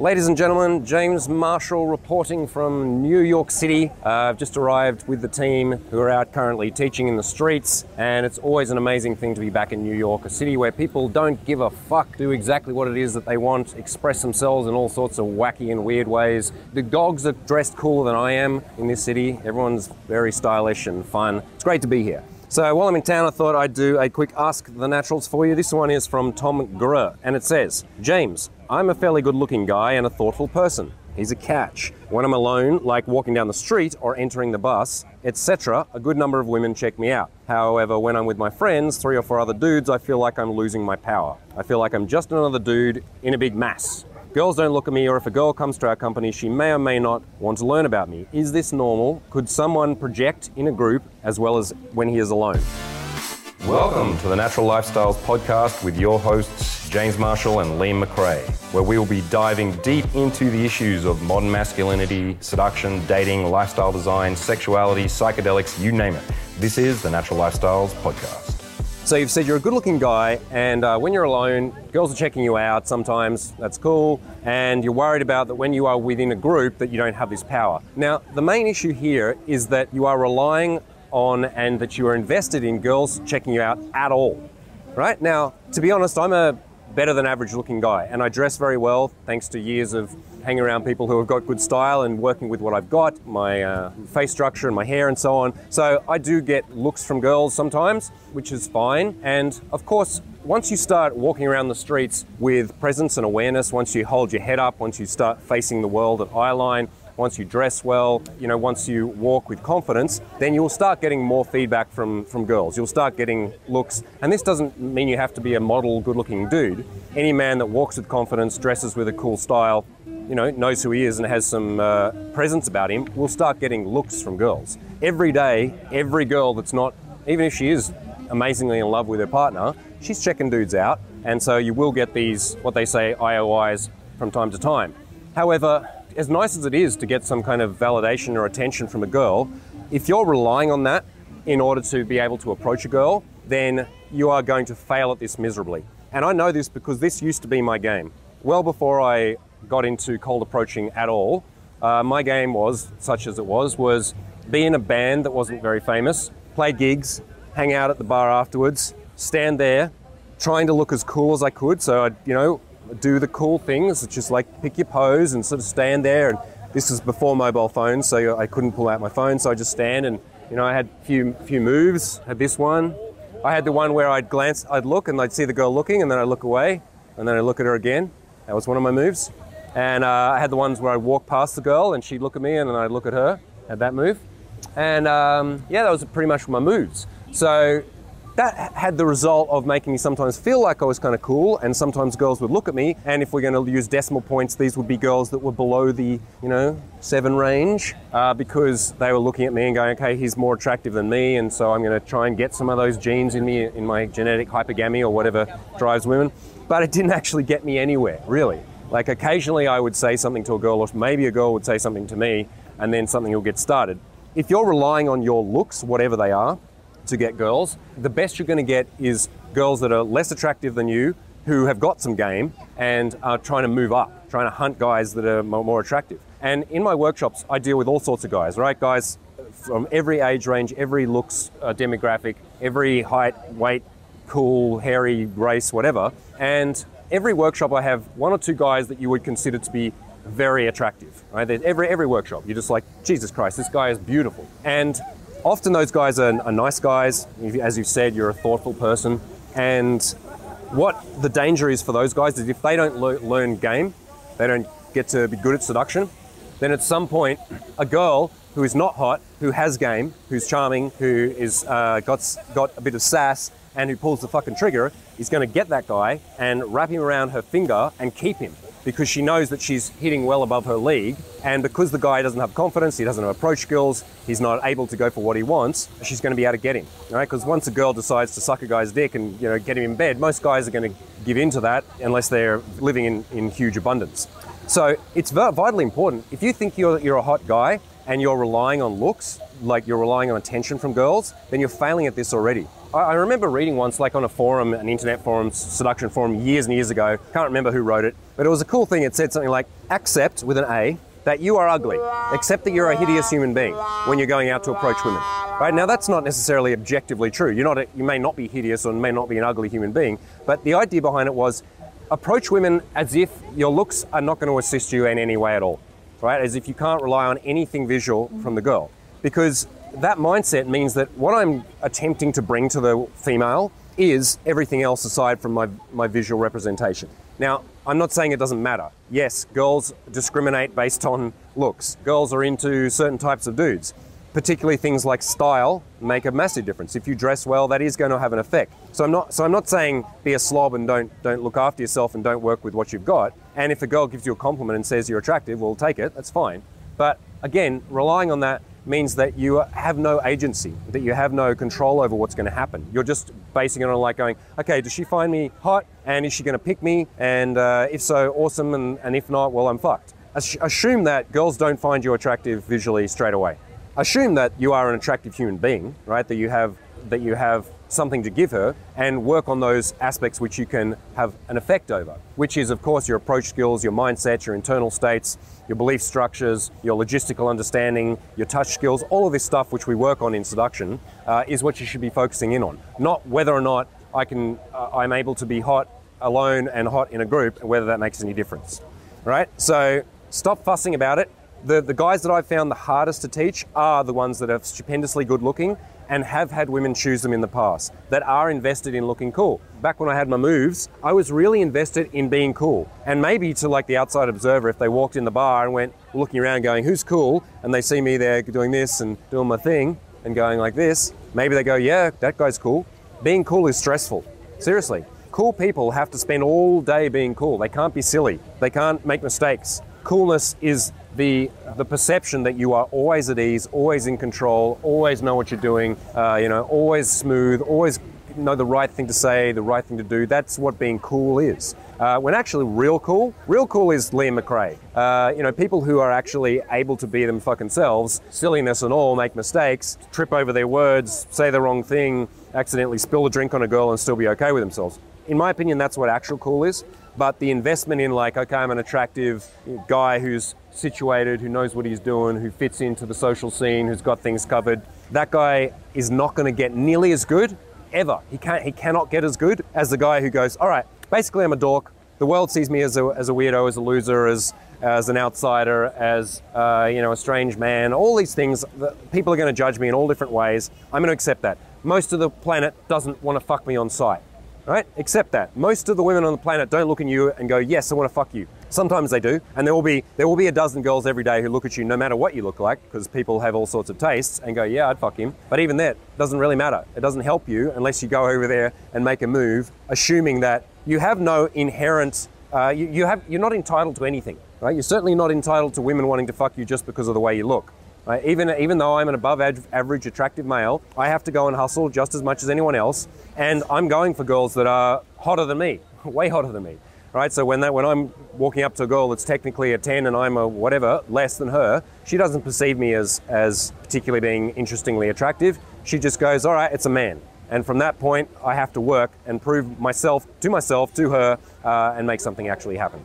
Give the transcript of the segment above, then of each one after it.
Ladies and gentlemen, James Marshall reporting from New York City. Uh, I've just arrived with the team who are out currently teaching in the streets, and it's always an amazing thing to be back in New York, a city where people don't give a fuck, do exactly what it is that they want, express themselves in all sorts of wacky and weird ways. The dogs are dressed cooler than I am in this city. Everyone's very stylish and fun. It's great to be here. So while I'm in town, I thought I'd do a quick Ask the Naturals for you. This one is from Tom Gurr, and it says, James, I'm a fairly good looking guy and a thoughtful person. He's a catch. When I'm alone, like walking down the street or entering the bus, etc., a good number of women check me out. However, when I'm with my friends, three or four other dudes, I feel like I'm losing my power. I feel like I'm just another dude in a big mass. Girls don't look at me, or if a girl comes to our company, she may or may not want to learn about me. Is this normal? Could someone project in a group as well as when he is alone? Welcome to the Natural Lifestyles Podcast with your hosts, James Marshall and Liam McRae, where we will be diving deep into the issues of modern masculinity, seduction, dating, lifestyle design, sexuality, psychedelics, you name it. This is the Natural Lifestyles Podcast. So you've said you're a good-looking guy, and uh, when you're alone, girls are checking you out. Sometimes that's cool, and you're worried about that when you are within a group that you don't have this power. Now, the main issue here is that you are relying on and that you are invested in girls checking you out at all. Right now, to be honest, I'm a better than average looking guy. And I dress very well thanks to years of hanging around people who have got good style and working with what I've got, my uh, face structure and my hair and so on. So I do get looks from girls sometimes, which is fine. And of course, once you start walking around the streets with presence and awareness, once you hold your head up, once you start facing the world at eye line, once you dress well, you know, once you walk with confidence, then you'll start getting more feedback from, from girls. You'll start getting looks. And this doesn't mean you have to be a model, good looking dude. Any man that walks with confidence, dresses with a cool style, you know, knows who he is and has some uh, presence about him, will start getting looks from girls. Every day, every girl that's not, even if she is amazingly in love with her partner, she's checking dudes out. And so you will get these, what they say, IOIs from time to time. However, as nice as it is to get some kind of validation or attention from a girl, if you're relying on that in order to be able to approach a girl, then you are going to fail at this miserably. And I know this because this used to be my game. Well before I got into cold approaching at all, uh, my game was, such as it was, was be in a band that wasn't very famous, play gigs, hang out at the bar afterwards, stand there, trying to look as cool as I could. So I'd, you know, do the cool things, just like pick your pose and sort of stand there. And this was before mobile phones, so I couldn't pull out my phone, so I just stand and you know I had a few few moves. Had this one. I had the one where I'd glance, I'd look, and I'd see the girl looking, and then I'd look away, and then I'd look at her again. That was one of my moves. And uh, I had the ones where I'd walk past the girl, and she'd look at me, and then I'd look at her. at that move. And um, yeah, that was pretty much my moves. So that had the result of making me sometimes feel like I was kind of cool, and sometimes girls would look at me. And if we're going to use decimal points, these would be girls that were below the, you know, seven range uh, because they were looking at me and going, okay, he's more attractive than me, and so I'm going to try and get some of those genes in me, in my genetic hypergamy or whatever drives women. But it didn't actually get me anywhere, really. Like occasionally I would say something to a girl, or maybe a girl would say something to me, and then something will get started. If you're relying on your looks, whatever they are, to get girls. The best you're going to get is girls that are less attractive than you, who have got some game and are trying to move up, trying to hunt guys that are more attractive. And in my workshops, I deal with all sorts of guys, right? Guys from every age range, every looks uh, demographic, every height, weight, cool, hairy, race, whatever. And every workshop, I have one or two guys that you would consider to be very attractive, right? Every every workshop, you're just like, Jesus Christ, this guy is beautiful. And often those guys are, are nice guys. As you've said, you're a thoughtful person. And what the danger is for those guys is if they don't le- learn game, they don't get to be good at seduction, then at some point, a girl who is not hot, who has game, who's charming, who is uh, got got a bit of sass, and who pulls the fucking trigger, is going to get that guy and wrap him around her finger and keep him because she knows that she's hitting well above her league. And because the guy doesn't have confidence, he doesn't have approach skills, he's not able to go for what he wants, she's going to be able to get him. Right? Because once a girl decides to suck a guy's dick and you know get him in bed, most guys are going to give in to that unless they're living in, in huge abundance. So it's vitally important. If you think you're, you're a hot guy and you're relying on looks, like you're relying on attention from girls, then you're failing at this already. I, remember reading once, like on a forum, an internet forum, seduction forum, years and years ago. Can't remember who wrote it, but it was a cool thing. It said something like, "Accept with an A that you are ugly. Accept that you're a hideous human being when you're going out to approach women." Right now, that's not necessarily objectively true. You're not. You may not be hideous or may not be an ugly human being, but the idea behind it was approach women as if your looks are not going to assist you in any way at all, right? As if you can't rely on anything visual from the girl, because that mindset means that what I'm attempting to bring to the female is everything else aside from my, my visual representation. Now, I'm not saying it doesn't matter. Yes, girls discriminate based on looks. Girls are into certain types of dudes. Particularly things like style make a massive difference. If you dress well, that is going to have an effect. So I'm not so I'm not saying be a slob and don't don't look after yourself and don't work with what you've got. And if a girl gives you a compliment and says you're attractive, well take it, that's fine. But again, relying on that means that you have no agency, that you have no control over what's going to happen. You're just basing it on like going, okay, does she find me hot and is she going to pick me? And uh, if so, awesome. And, and if not, well, I'm fucked. Assume that girls don't find you attractive visually straight away. Assume that you are an attractive human being, right? That you have that you have something to give her and work on those aspects which you can have an effect over, which is, of course, your approach skills, your mindset, your internal states, your belief structures, your logistical understanding, your touch skills, all of this stuff which we work on in seduction uh, is what you should be focusing in on. Not whether or not I can, uh, I'm able to be hot alone and hot in a group, whether that makes any difference. Right? So stop fussing about it. The, the guys that I've found the hardest to teach are the ones that are stupendously good looking and have had women choose them in the past that are invested in looking cool. Back when I had my moves, I was really invested in being cool. And maybe to like the outside observer, if they walked in the bar and went looking around going, who's cool? And they see me there doing this and doing my thing and going like this, maybe they go, yeah, that guy's cool. Being cool is stressful. Seriously. Cool people have to spend all day being cool. They can't be silly. They can't make mistakes. Coolness is the the perception that you are always at ease, always in control, always know what you're doing, uh, you know, always smooth, always know the right thing to say, the right thing to do. That's what being cool is. Uh, when actually real cool, real cool is Liam McRae. Uh, you know, people who are actually able to be them fucking selves, silliness and all, make mistakes, trip over their words, say the wrong thing, accidentally spill a drink on a girl and still be okay with themselves. In my opinion, that's what actual cool is. But the investment in like, okay, I'm an attractive guy who's situated, who knows what he's doing, who fits into the social scene, who's got things covered. That guy is not going to get nearly as good ever. He can't. He cannot get as good as the guy who goes, all right. Basically, I'm a dork. The world sees me as a, as a weirdo, as a loser, as as an outsider, as uh, you know, a strange man. All these things. People are going to judge me in all different ways. I'm going to accept that. Most of the planet doesn't want to fuck me on sight. Right? Accept that. Most of the women on the planet don't look at you and go, yes, I want to fuck you. Sometimes they do, and there will be there will be a dozen girls every day who look at you, no matter what you look like, because people have all sorts of tastes, and go, yeah, I'd fuck him. But even that doesn't really matter. It doesn't help you unless you go over there and make a move, assuming that you have no inherent, uh, you, you have you're not entitled to anything. Right? You're certainly not entitled to women wanting to fuck you just because of the way you look. Right? Even, even though I'm an above average attractive male, I have to go and hustle just as much as anyone else. And I'm going for girls that are hotter than me, way hotter than me right? So when that when I'm walking up to a girl that's technically a 10 and I'm a whatever less than her, she doesn't perceive me as as particularly being interestingly attractive. She just goes, all right, it's a man. And from that point, I have to work and prove myself to myself, to her, uh, and make something actually happen.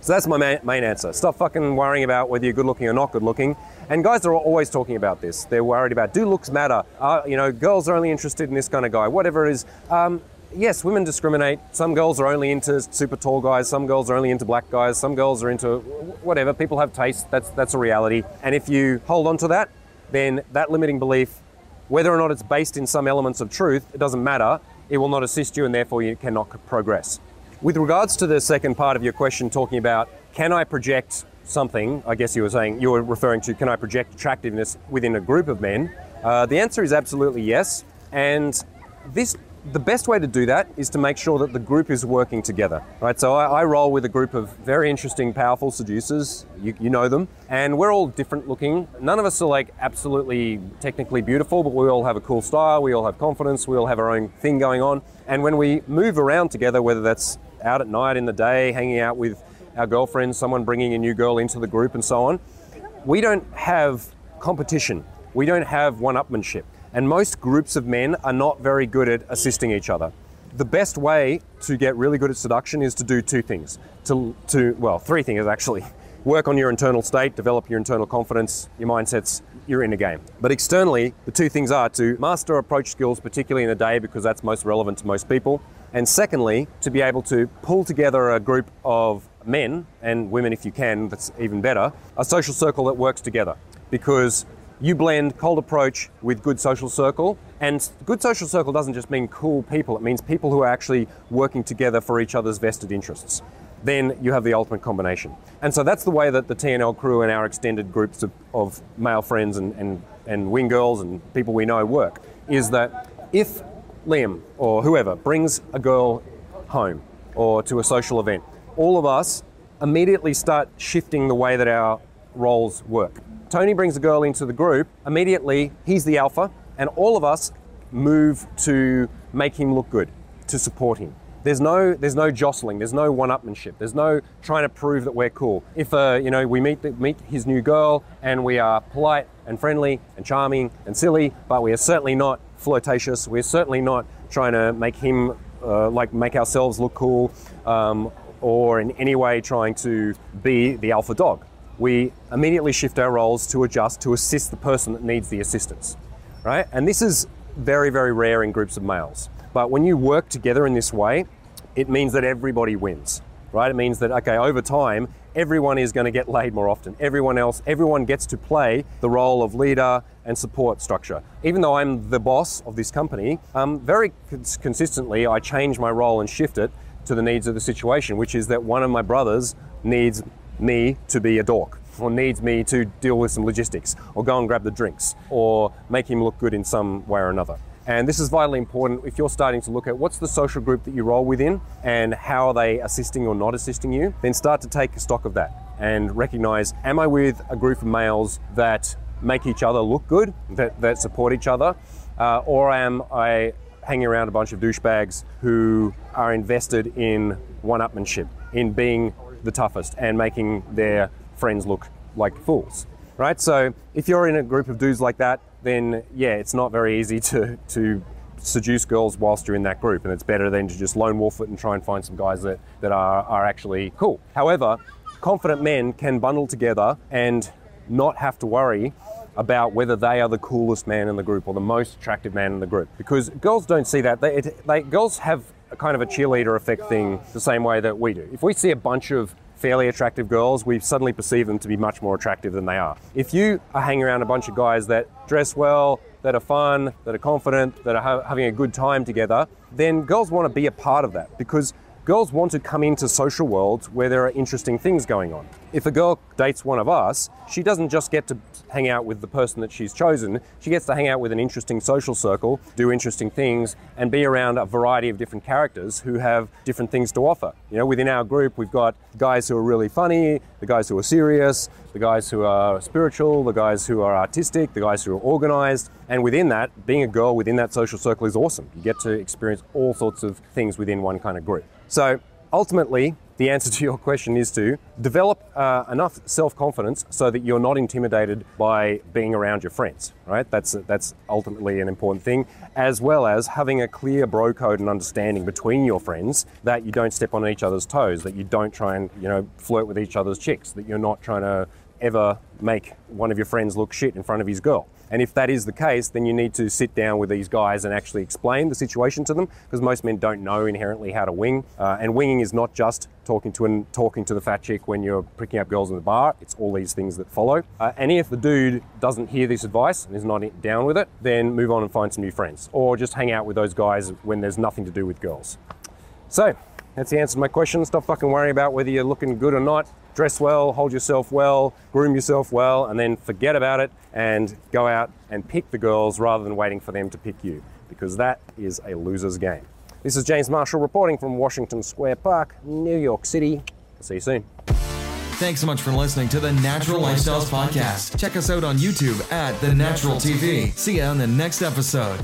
So that's my main, main answer. Stop fucking worrying about whether you're good looking or not good looking. And guys are always talking about this. They're worried about do looks matter? Uh, you know, girls are only interested in this kind of guy. Whatever it is. Um, yes, women discriminate. Some girls are only into super tall guys. Some girls are only into black guys. Some girls are into whatever. People have taste. That's that's a reality. And if you hold on to that, then that limiting belief, whether or not it's based in some elements of truth, it doesn't matter. It will not assist you, and therefore you cannot progress. With regards to the second part of your question, talking about can I project something? I guess you were saying you were referring to can I project attractiveness within a group of men? Uh, the answer is absolutely yes. And this the best way to do that is to make sure that the group is working together, right? So I, I roll with a group of very interesting, powerful seducers. You, you, know them, and we're all different looking. None of us are like absolutely technically beautiful, but we all have a cool style. We all have confidence. We all have our own thing going on. And when we move around together, whether that's out at night, in the day, hanging out with our girlfriends, someone bringing a new girl into the group, and so on, we don't have competition. We don't have one-upmanship And most groups of men are not very good at assisting each other. The best way to get really good at seduction is to do two things. To, to well, three things actually. Work on your internal state, develop your internal confidence, your mindsets, you're in a game. But externally, the two things are to master approach skills, particularly in the day, because that's most relevant to most people. And secondly, to be able to pull together a group of men and women, if you can, that's even better, a social circle that works together. Because you blend cold approach with good social circle. And good social circle doesn't just mean cool people, it means people who are actually working together for each other's vested interests. Then you have the ultimate combination. And so that's the way that the TNL crew and our extended groups of, of male friends and, and, and wing girls and people we know work. Is that if Liam or whoever brings a girl home or to a social event, all of us immediately start shifting the way that our roles work. Tony brings a girl into the group, immediately he's the alpha, and all of us move to make him look good, to support him. There's no, there's no jostling. There's no one-upmanship. There's no trying to prove that we're cool. If uh, you know we meet meet his new girl and we are polite and friendly and charming and silly, but we are certainly not flirtatious. We're certainly not trying to make him uh, like make ourselves look cool, um, or in any way trying to be the alpha dog we immediately shift our roles to adjust to assist the person that needs the assistance, right? And this is very, very rare in groups of males. But when you work together in this way, it means that everybody wins, right? It means that, okay, over time, everyone is going to get laid more often. Everyone else, everyone gets to play the role of leader and support structure. Even though I'm the boss of this company, um, very cons- consistently I change my role and shift it to the needs of the situation, which is that one of my brothers needs me to be a dork or needs me to deal with some logistics or go and grab the drinks or make him look good in some way or another. And this is vitally important if you're starting to look at what's the social group that you roll within and how are they assisting or not assisting you, then start to take stock of that and recognize am I with a group of males that make each other look good, that, that support each other, uh, or am I hanging around a bunch of douchebags who are invested in one upmanship, in being the toughest and making their friends look like fools, right? So if you're in a group of dudes like that, then yeah, it's not very easy to, to seduce girls whilst you're in that group. And it's better than to just lone wolf it and try and find some guys that, that are, are actually cool. However, confident men can bundle together and not have to worry about whether they are the coolest man in the group or the most attractive man in the group because girls don't see that they, it, they girls have a kind of a cheerleader effect thing the same way that we do. If we see a bunch of fairly attractive girls, we suddenly perceive them to be much more attractive than they are. If you are hanging around a bunch of guys that dress well, that are fun, that are confident, that are ha- having a good time together, then girls want to be a part of that because girls want to come into social worlds where there are interesting things going on. If a girl dates one of us, she doesn't just get to hang out with the person that she's chosen, she gets to hang out with an interesting social circle, do interesting things, and be around a variety of different characters who have different things to offer. You know, within our group, we've got guys who are really funny, the guys who are serious, the guys who are spiritual, the guys who are artistic, the guys who are organized. And within that, being a girl within that social circle is awesome. You get to experience all sorts of things within one kind of group. So ultimately, the answer to your question is to develop uh, enough self-confidence so that you're not intimidated by being around your friends right? That's that's ultimately an important thing as well as having a clear bro code and understanding between your friends that you don't step on each other's toes that you don't try and you know flirt with each other's chicks that you're not trying to ever make one of your friends look shit in front of his girl and if that is the case, then you need to sit down with these guys and actually explain the situation to them because most men don't know inherently how to wing. Uh, and winging is not just talking to and talking to the fat chick when you're picking up girls in the bar. It's all these things that follow. Uh, and if the dude doesn't hear this advice and is not down with it, then move on and find some new friends or just hang out with those guys when there's nothing to do with girls. So that's the answer to my question. Stop fucking worrying about whether you're looking good or not dress well, hold yourself well, groom yourself well, and then forget about it and go out and pick the girls rather than waiting for them to pick you, because that is a loser's game. This is James Marshall reporting from Washington Square Park, New York City. See you soon. Thanks so much for listening to the Natural Lifestyles Podcast. Check us out on YouTube at The Natural TV. See you on the next episode.